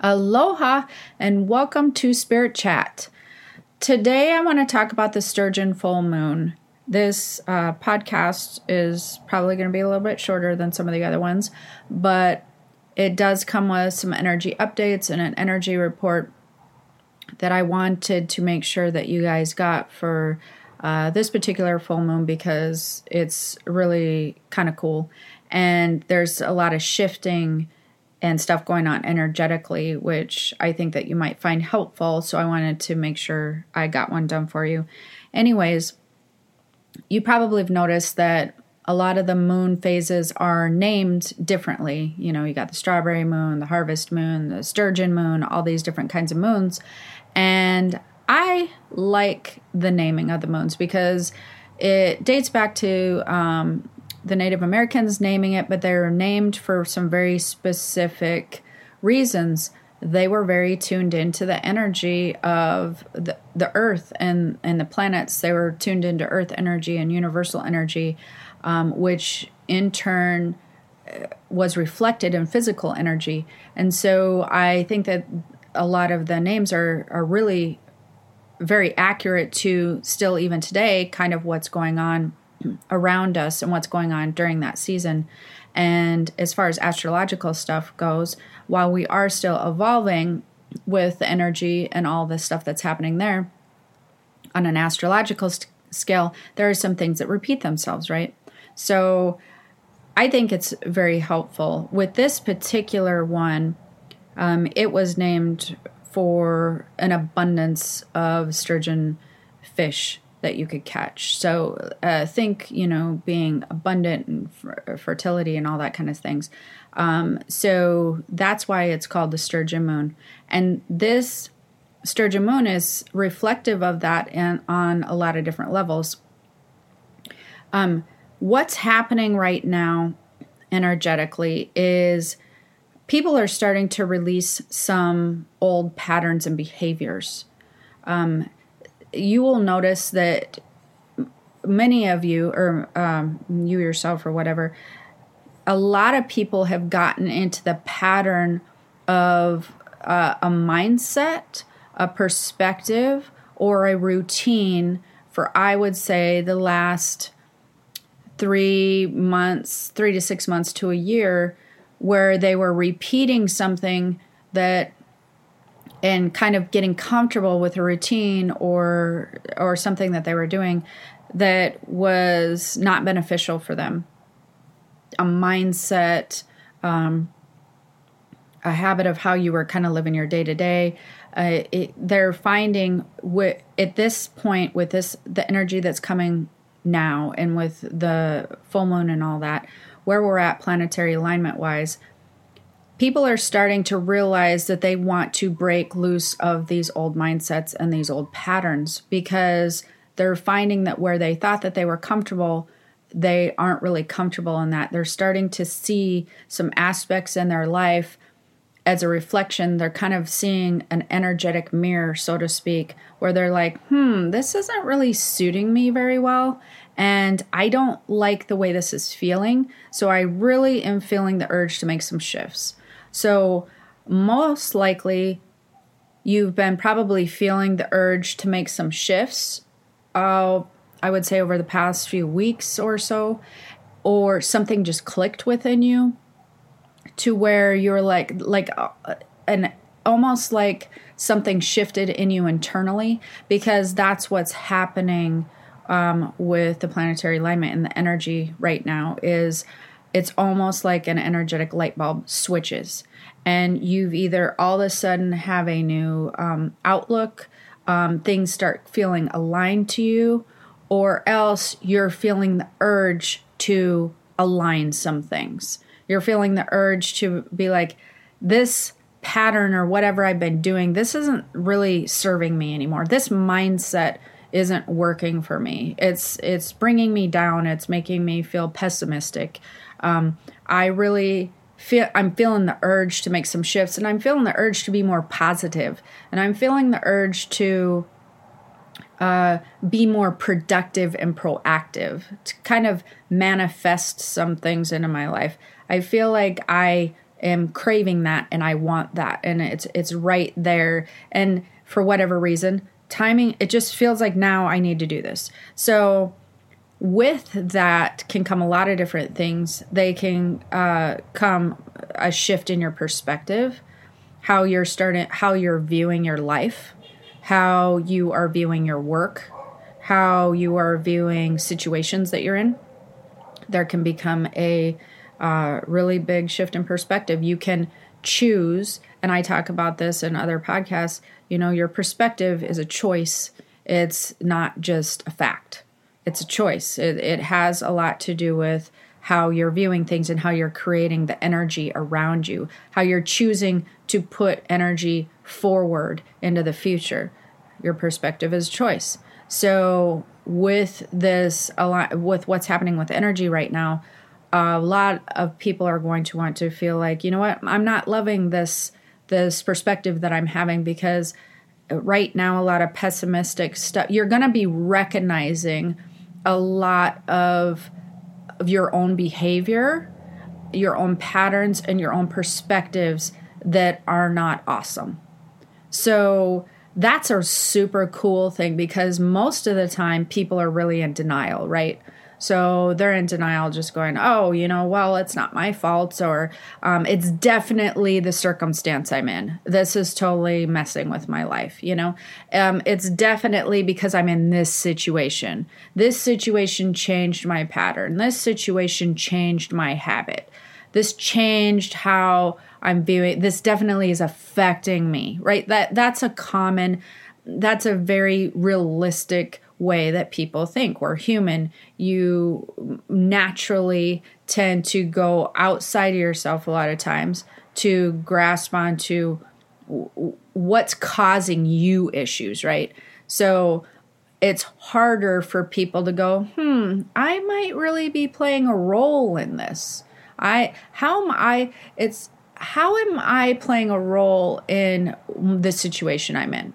Aloha and welcome to Spirit Chat. Today I want to talk about the sturgeon full moon. This uh, podcast is probably going to be a little bit shorter than some of the other ones, but it does come with some energy updates and an energy report that I wanted to make sure that you guys got for uh, this particular full moon because it's really kind of cool. And there's a lot of shifting and stuff going on energetically, which I think that you might find helpful. So I wanted to make sure I got one done for you. Anyways, you probably have noticed that a lot of the moon phases are named differently. You know, you got the strawberry moon, the harvest moon, the sturgeon moon, all these different kinds of moons. And I like the naming of the moons because it dates back to um, the Native Americans naming it, but they're named for some very specific reasons. They were very tuned into the energy of the, the earth and, and the planets. They were tuned into earth energy and universal energy, um, which in turn uh, was reflected in physical energy. And so I think that a lot of the names are, are really very accurate to still even today kind of what's going on around us and what's going on during that season. And as far as astrological stuff goes, while we are still evolving with the energy and all the stuff that's happening there on an astrological st- scale, there are some things that repeat themselves, right? So I think it's very helpful. With this particular one, um, it was named for an abundance of sturgeon fish that you could catch. So uh, think, you know, being abundant and f- fertility and all that kind of things. Um, so that's why it's called the sturgeon moon. And this sturgeon moon is reflective of that and on a lot of different levels. Um, what's happening right now energetically is people are starting to release some old patterns and behaviors. Um, you will notice that many of you, or um, you yourself, or whatever, a lot of people have gotten into the pattern of uh, a mindset, a perspective, or a routine for, I would say, the last three months, three to six months to a year, where they were repeating something that and kind of getting comfortable with a routine or or something that they were doing that was not beneficial for them. A mindset um, a habit of how you were kind of living your day to day they're finding at this point with this the energy that's coming now and with the full moon and all that where we're at planetary alignment wise people are starting to realize that they want to break loose of these old mindsets and these old patterns because they're finding that where they thought that they were comfortable they aren't really comfortable in that they're starting to see some aspects in their life as a reflection they're kind of seeing an energetic mirror so to speak where they're like hmm this isn't really suiting me very well and I don't like the way this is feeling. So I really am feeling the urge to make some shifts. So, most likely, you've been probably feeling the urge to make some shifts. Uh, I would say over the past few weeks or so, or something just clicked within you to where you're like, like, uh, an almost like something shifted in you internally because that's what's happening um, with the planetary alignment and the energy right now is it's almost like an energetic light bulb switches and you've either all of a sudden have a new um, outlook um, things start feeling aligned to you or else you're feeling the urge to align some things you're feeling the urge to be like this pattern or whatever I've been doing, this isn't really serving me anymore. This mindset isn't working for me. It's it's bringing me down. It's making me feel pessimistic. Um, I really feel I'm feeling the urge to make some shifts, and I'm feeling the urge to be more positive, and I'm feeling the urge to uh, be more productive and proactive to kind of manifest some things into my life. I feel like I am craving that and I want that and it's it's right there and for whatever reason timing it just feels like now I need to do this. So with that can come a lot of different things. They can uh, come a shift in your perspective, how you're starting, how you're viewing your life, how you are viewing your work, how you are viewing situations that you're in. There can become a uh, really big shift in perspective. You can choose, and I talk about this in other podcasts. You know, your perspective is a choice, it's not just a fact, it's a choice. It, it has a lot to do with how you're viewing things and how you're creating the energy around you, how you're choosing to put energy forward into the future. Your perspective is choice. So, with this, with what's happening with energy right now, a lot of people are going to want to feel like, you know what, I'm not loving this this perspective that I'm having because right now a lot of pessimistic stuff. You're going to be recognizing a lot of of your own behavior, your own patterns and your own perspectives that are not awesome. So that's a super cool thing because most of the time people are really in denial, right? So they're in denial, just going, oh, you know, well, it's not my fault, or um, it's definitely the circumstance I'm in. This is totally messing with my life, you know? Um, it's definitely because I'm in this situation. This situation changed my pattern. This situation changed my habit. This changed how I'm viewing. This definitely is affecting me, right? That that's a common, that's a very realistic way that people think. We're human. You naturally tend to go outside of yourself a lot of times to grasp onto what's causing you issues, right? So it's harder for people to go, hmm, I might really be playing a role in this. I, how am I, it's, how am I playing a role in the situation I'm in?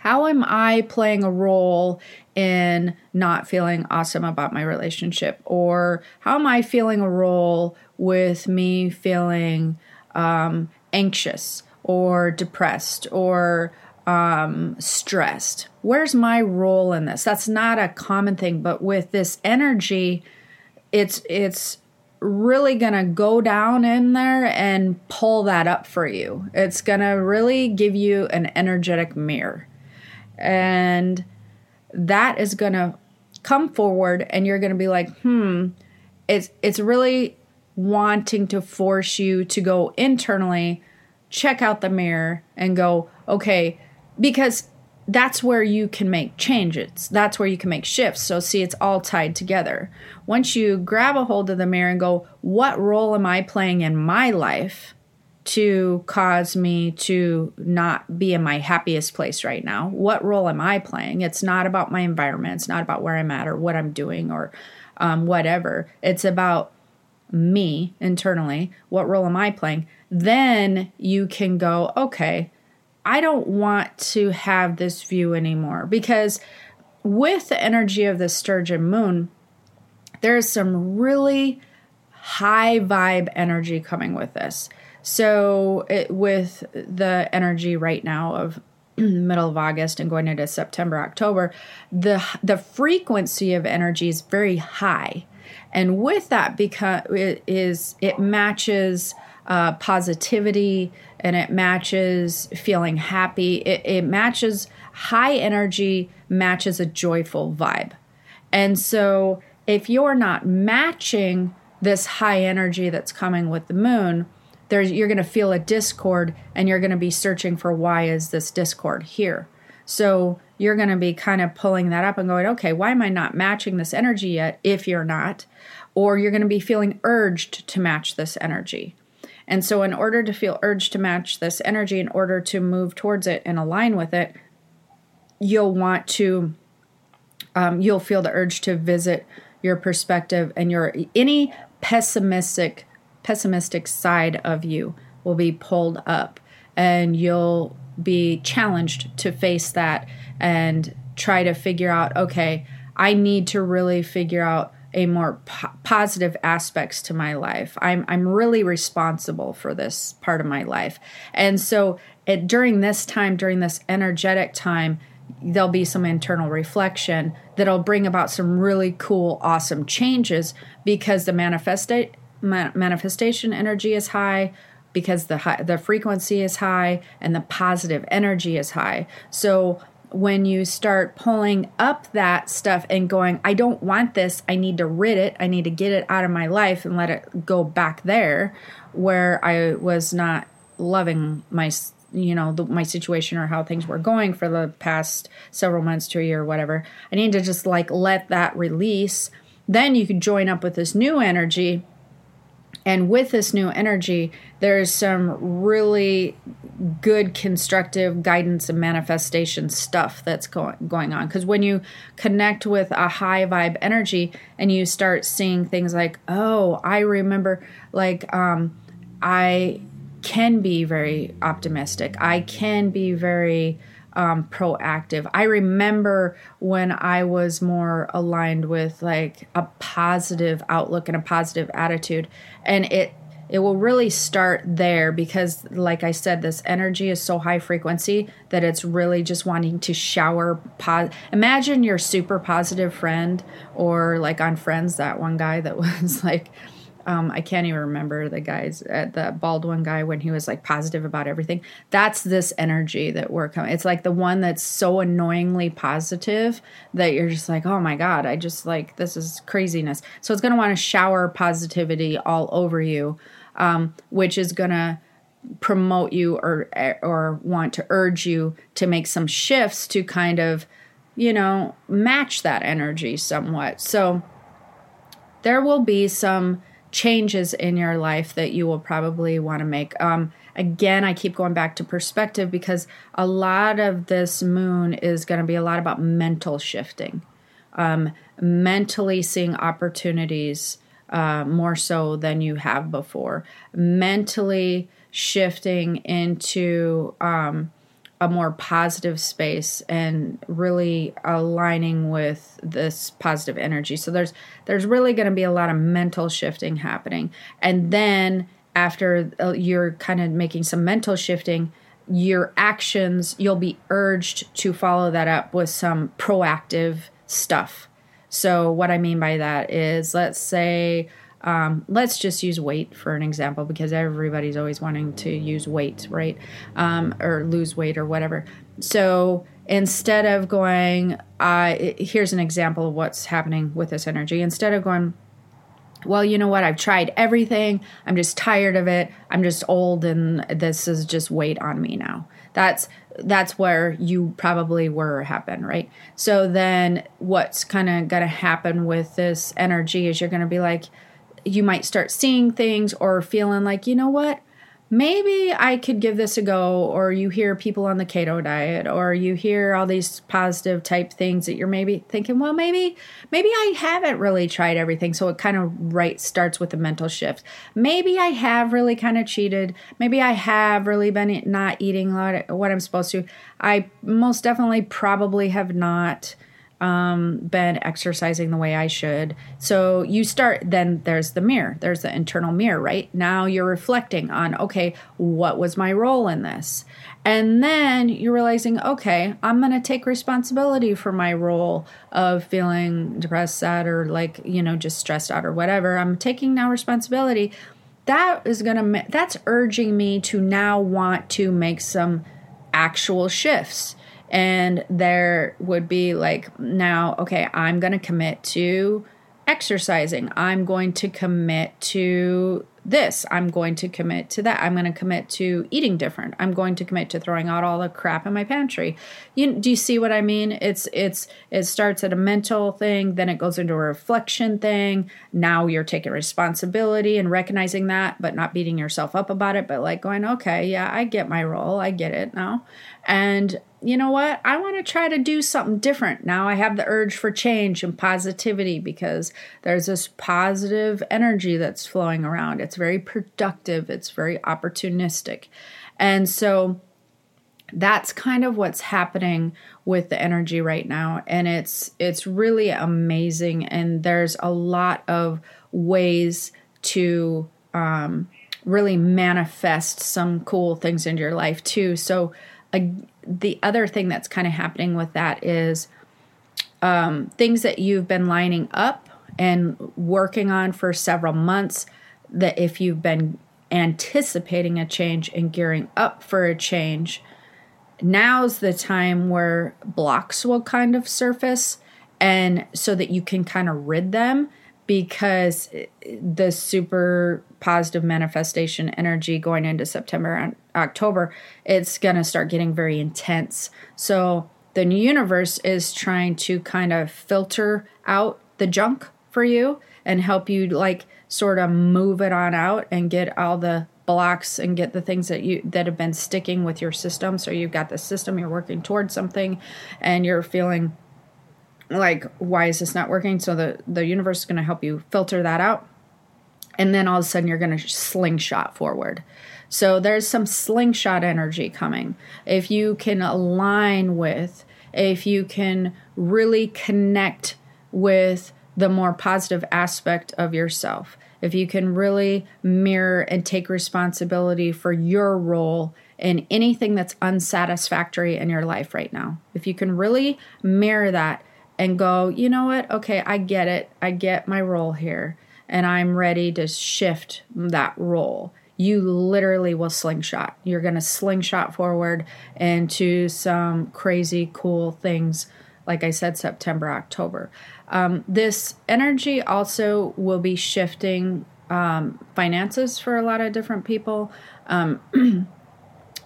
How am I playing a role in not feeling awesome about my relationship? Or how am I feeling a role with me feeling um, anxious or depressed or um, stressed? Where's my role in this? That's not a common thing, but with this energy, it's it's really going to go down in there and pull that up for you. It's going to really give you an energetic mirror. And that is going to come forward and you're going to be like, "Hmm, it's it's really wanting to force you to go internally, check out the mirror and go, "Okay, because that's where you can make changes. That's where you can make shifts. So, see, it's all tied together. Once you grab a hold of the mirror and go, what role am I playing in my life? To cause me to not be in my happiest place right now? What role am I playing? It's not about my environment. It's not about where I'm at or what I'm doing or um, whatever. It's about me internally. What role am I playing? Then you can go, okay, I don't want to have this view anymore because with the energy of the sturgeon moon, there's some really high vibe energy coming with this. So, it, with the energy right now of middle of August and going into September, October, the the frequency of energy is very high, and with that, because it is it matches uh, positivity and it matches feeling happy. It, it matches high energy matches a joyful vibe, and so if you're not matching this high energy that's coming with the moon there's you're going to feel a discord and you're going to be searching for why is this discord here. So you're going to be kind of pulling that up and going okay why am i not matching this energy yet if you're not? Or you're going to be feeling urged to match this energy. And so, in order to feel urged to match this energy, in order to move towards it and align with it, you'll want to, um, you'll feel the urge to visit your perspective and your any pessimistic pessimistic side of you will be pulled up and you'll be challenged to face that and try to figure out okay i need to really figure out a more po- positive aspects to my life. I'm i'm really responsible for this part of my life. And so it, during this time during this energetic time there'll be some internal reflection that'll bring about some really cool awesome changes because the manifesta- ma- manifestation energy is high because the high, the frequency is high and the positive energy is high. So when you start pulling up that stuff and going, I don't want this, I need to rid it, I need to get it out of my life and let it go back there where I was not loving my you know the, my situation or how things were going for the past several months to a year or whatever i need to just like let that release. Then you can join up with this new energy and with this new energy, there's some really good constructive guidance and manifestation stuff that's going going on. Because when you connect with a high vibe energy and you start seeing things like, oh, I remember, like, um, I can be very optimistic. I can be very um, proactive. I remember when I was more aligned with like a positive outlook and a positive attitude, and it it will really start there because like i said this energy is so high frequency that it's really just wanting to shower pos- imagine your super positive friend or like on friends that one guy that was like um, I can't even remember the guys at uh, the Baldwin guy when he was like positive about everything. That's this energy that we're coming. It's like the one that's so annoyingly positive that you're just like, oh my god, I just like this is craziness. So it's gonna want to shower positivity all over you, um, which is gonna promote you or or want to urge you to make some shifts to kind of, you know, match that energy somewhat. So there will be some changes in your life that you will probably want to make. Um, again, I keep going back to perspective because a lot of this moon is going to be a lot about mental shifting, um, mentally seeing opportunities uh, more so than you have before, mentally shifting into. Um, a more positive space and really aligning with this positive energy. So there's there's really going to be a lot of mental shifting happening. And then after uh, you're kind of making some mental shifting, your actions you'll be urged to follow that up with some proactive stuff. So what I mean by that is let's say um, let's just use weight for an example because everybody's always wanting to use weight, right? Um, or lose weight or whatever. So instead of going, uh, here's an example of what's happening with this energy. Instead of going, well, you know what? I've tried everything. I'm just tired of it. I'm just old and this is just weight on me now. That's that's where you probably were happen, right? So then what's kind of going to happen with this energy is you're going to be like, you might start seeing things or feeling like, you know what? Maybe I could give this a go, or you hear people on the keto diet, or you hear all these positive type things that you're maybe thinking, well, maybe, maybe I haven't really tried everything. So it kind of right starts with a mental shift. Maybe I have really kind of cheated. Maybe I have really been not eating a lot what I'm supposed to. I most definitely probably have not um, been exercising the way I should. So you start, then there's the mirror, there's the internal mirror, right? Now you're reflecting on, okay, what was my role in this? And then you're realizing, okay, I'm going to take responsibility for my role of feeling depressed, sad, or like, you know, just stressed out or whatever. I'm taking now responsibility. That is going to, that's urging me to now want to make some actual shifts and there would be like now okay i'm going to commit to exercising i'm going to commit to this. I'm going to commit to that. I'm going to commit to eating different. I'm going to commit to throwing out all the crap in my pantry. You do you see what I mean? It's it's it starts at a mental thing, then it goes into a reflection thing. Now you're taking responsibility and recognizing that, but not beating yourself up about it, but like going, okay, yeah, I get my role. I get it now. And you know what? I want to try to do something different. Now I have the urge for change and positivity because there's this positive energy that's flowing around. It's very productive, it's very opportunistic. And so that's kind of what's happening with the energy right now and it's it's really amazing and there's a lot of ways to um, really manifest some cool things into your life too so the other thing that's kind of happening with that is um, things that you've been lining up and working on for several months that if you've been anticipating a change and gearing up for a change now's the time where blocks will kind of surface and so that you can kind of rid them because the super positive manifestation energy going into September and October, it's going to start getting very intense. So the new universe is trying to kind of filter out the junk for you and help you like sort of move it on out and get all the blocks and get the things that you that have been sticking with your system so you've got the system you're working towards something and you're feeling like why is this not working? So the the universe is going to help you filter that out. And then all of a sudden you're going to slingshot forward. So there's some slingshot energy coming. If you can align with if you can really connect with the more positive aspect of yourself if you can really mirror and take responsibility for your role in anything that's unsatisfactory in your life right now if you can really mirror that and go, you know what? Okay, I get it. I get my role here, and I'm ready to shift that role. You literally will slingshot. You're going to slingshot forward into some crazy cool things. Like I said, September, October. Um, this energy also will be shifting um, finances for a lot of different people. Um,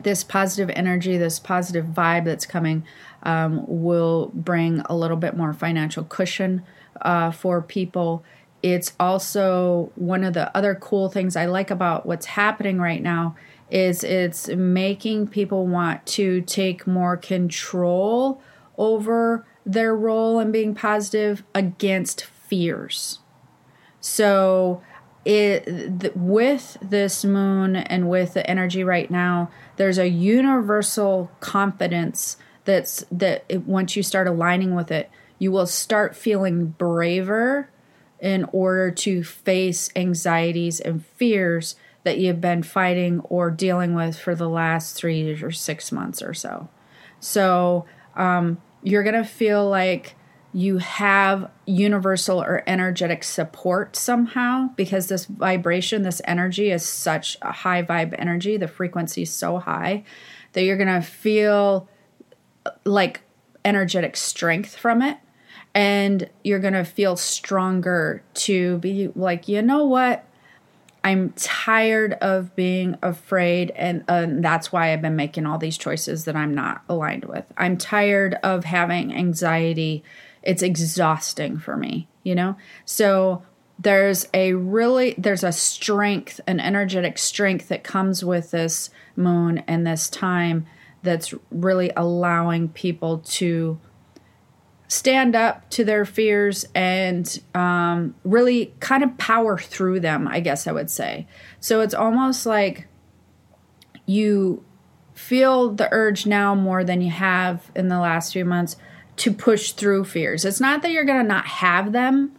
this positive energy, this positive vibe that's coming um, will bring a little bit more financial cushion uh, for people. It's also one of the other cool things I like about what's happening right now is it's making people want to take more control over their role in being positive against fears. So it th- with this moon and with the energy right now, there's a universal confidence that's that it, once you start aligning with it, you will start feeling braver in order to face anxieties and fears that you've been fighting or dealing with for the last three or six months or so. So um, you're going to feel like you have universal or energetic support somehow because this vibration, this energy is such a high vibe energy. The frequency is so high that you're going to feel like energetic strength from it and you're going to feel stronger to be like you know what? I'm tired of being afraid and that's why i've been making all these choices that i'm not aligned with. I'm tired of having anxiety. It's exhausting for me you know? So there's a really there's a strength an energetic strength that comes with this moon and this time that's really allowing people to stand up to their fears and um, really kind of power through them, I guess I would say. So it's almost like you feel the urge now more than you have in the last few months to push through fears. It's not that you're going to not have them.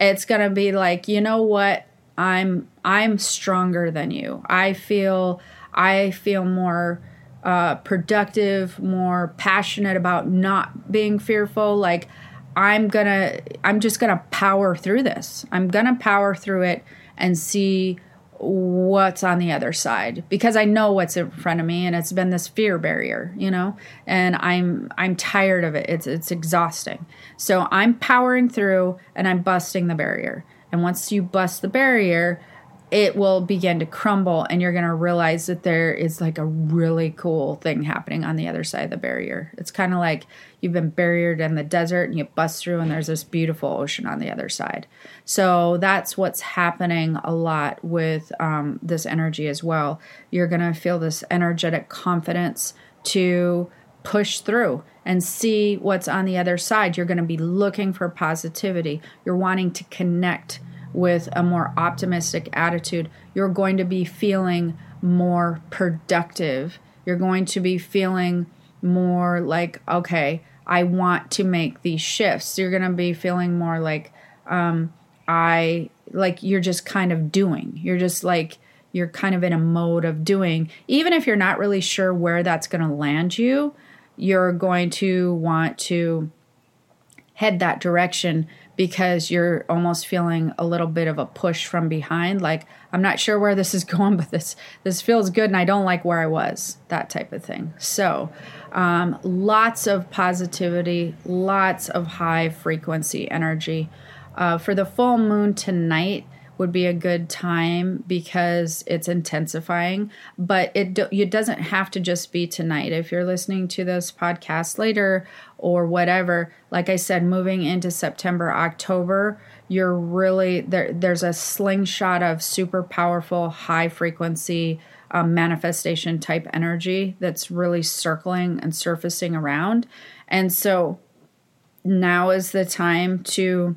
It's going to be like, you know what? I'm I'm stronger than you. I feel I feel more uh, productive, more passionate about not being fearful. Like, I'm gonna, I'm just gonna power through this. I'm gonna power through it and see what's on the other side because I know what's in front of me and it's been this fear barrier, you know, and I'm I'm tired of it. It's it's exhausting. So I'm powering through and I'm busting the barrier. And once you bust the barrier, it will begin to crumble and you're going to realize that there is like a really cool thing happening on the other side of the barrier. It's kind of like you've been buried in the desert and you bust through and there's this beautiful ocean on the other side. So that's what's happening a lot with um, this energy as well. You're going to feel this energetic confidence to push through and see what's on the other side. You're going to be looking for positivity. You're wanting to connect with a more optimistic attitude, you're going to be feeling more productive. You're going to be feeling more like, okay, I want to make these shifts. You're going to be feeling more like, um, I like you're just kind of doing. You're just like, you're kind of in a mode of doing. Even if you're not really sure where that's going to land you, you're going to want to head that direction because you're almost feeling a little bit of a push from behind. Like i'm not sure where this is going but this this feels good and i don't like where i was that type of thing. So um, lots of positivity lots of high frequency energy. Uh, for the full moon tonight would be a good time because it's intensifying but it do, it doesn't have to just be tonight. If you're listening to this podcast later or whatever like i said moving into september october you're really there there's a slingshot of super powerful high frequency um, manifestation type energy that's really circling and surfacing around. And so now is the time to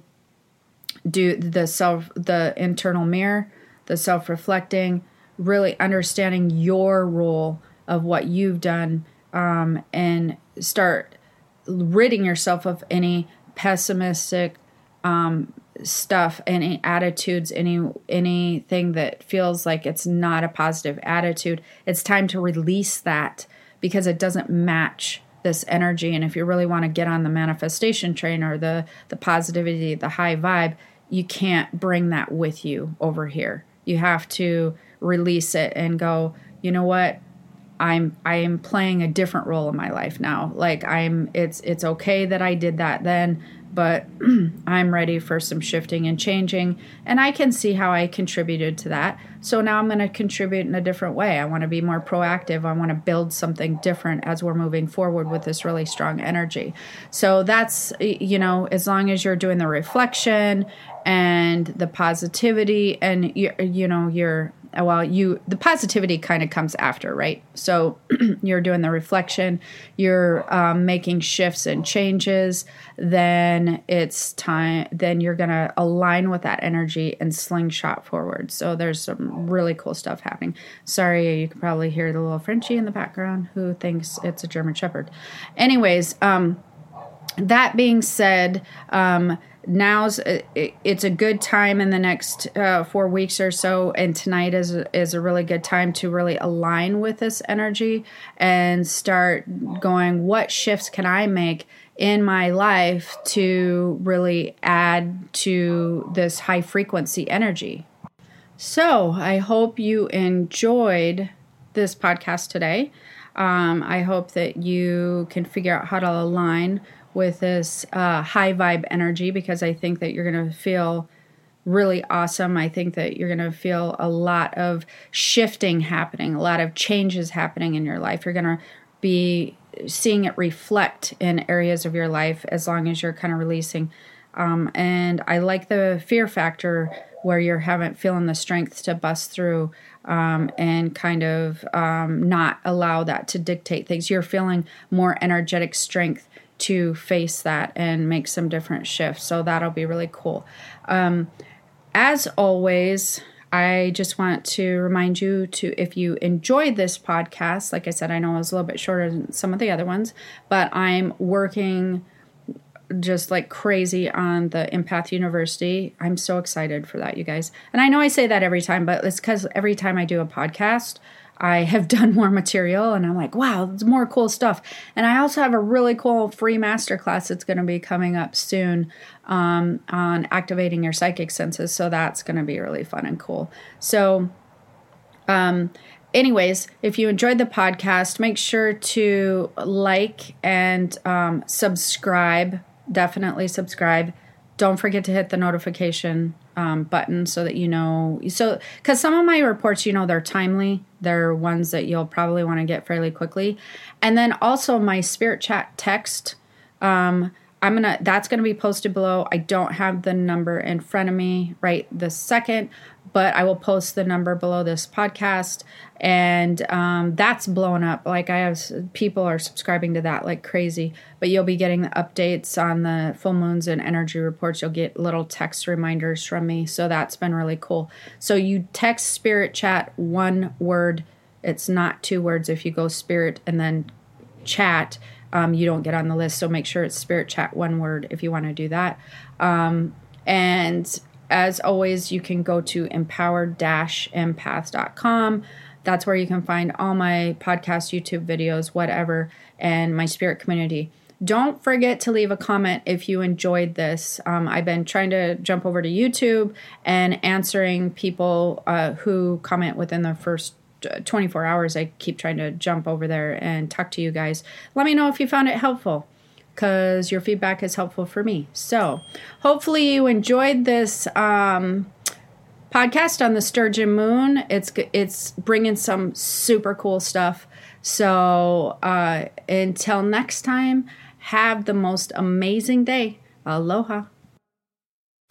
do the self the internal mirror the self-reflecting really understanding your role of what you've done um, and start ridding yourself of any pessimistic um, stuff any attitudes any anything that feels like it's not a positive attitude. It's time to release that because it doesn't match this energy. And if you really want to get on the manifestation train or the the positivity the high vibe you can't bring that with you over here. You have to release it and go, you know what? I'm I am playing a different role in my life now. Like I'm it's it's okay that I did that then, but I'm ready for some shifting and changing and I can see how I contributed to that. So now I'm going to contribute in a different way. I want to be more proactive. I want to build something different as we're moving forward with this really strong energy. So that's you know, as long as you're doing the reflection and the positivity and you you know you're well you the positivity kind of comes after right? So you're doing the reflection you're um, making shifts and changes then it's time then you're gonna align with that energy and slingshot forward. So there's some really cool stuff happening. Sorry you can probably hear the little frenchie in the background who thinks it's a german shepherd. Anyways um that being said um now's uh, it's a good time in the next uh, four weeks or so and tonight is is a really good time to really align with this energy and start going what shifts can i make in my life to really add to this high frequency energy? So i hope you enjoyed this podcast today. Um, i hope that you can figure out how to align with this uh, high vibe energy because I think that you're going to feel really awesome. I think that you're going to feel a lot of shifting happening, a lot of changes happening in your life. You're going to be seeing it reflect in areas of your life as long as you're kind of releasing. Um, and I like the fear factor where you're having feeling the strength to bust through um, and kind of um, not allow that to dictate things. You're feeling more energetic strength to face that and make some different shifts. So that'll be really cool. Um, as always, I just want to remind you to, if you enjoyed this podcast, like I said, I know it was a little bit shorter than some of the other ones, but I'm working just like crazy on the Empath University. I'm so excited for that, you guys. And I know I say that every time, but it's because every time I do a podcast, I have done more material and I'm like, wow, there's more cool stuff. And I also have a really cool free masterclass that's going to be coming up soon um, on activating your psychic senses. So that's going to be really fun and cool. So, um, anyways, if you enjoyed the podcast, make sure to like and um, subscribe. Definitely subscribe. Don't forget to hit the notification um, button so that you know. So, because some of my reports, you know, they're timely. They're ones that you'll probably want to get fairly quickly. And then also my Spirit Chat text. Um, I'm gonna that's gonna be posted below. I don't have the number in front of me right this second, but I will post the number below this podcast, and um, that's blown up. Like I have people are subscribing to that like crazy. But you'll be getting the updates on the full moons and energy reports. You'll get little text reminders from me, so that's been really cool. So you text Spirit Chat one word. It's not two words. If you go Spirit and then chat um, you don't get on the list. So make sure it's Spirit Chat one word if you want to do that. Um, and as always, you can go to empowered empath.com. That's where you can find all my podcast, YouTube videos, whatever, and my spirit community. Don't forget to leave a comment if you enjoyed this. Um, I've been trying to jump over to YouTube and answering people uh, who comment within the first 24 hours, I keep trying to jump over there and talk to you guys. Let me know if you found it helpful because your feedback is helpful for me. So, hopefully, you enjoyed this um, podcast on the Sturgeon Moon. It's it's bringing some super cool stuff. So, uh, until next time, have the most amazing day. Aloha.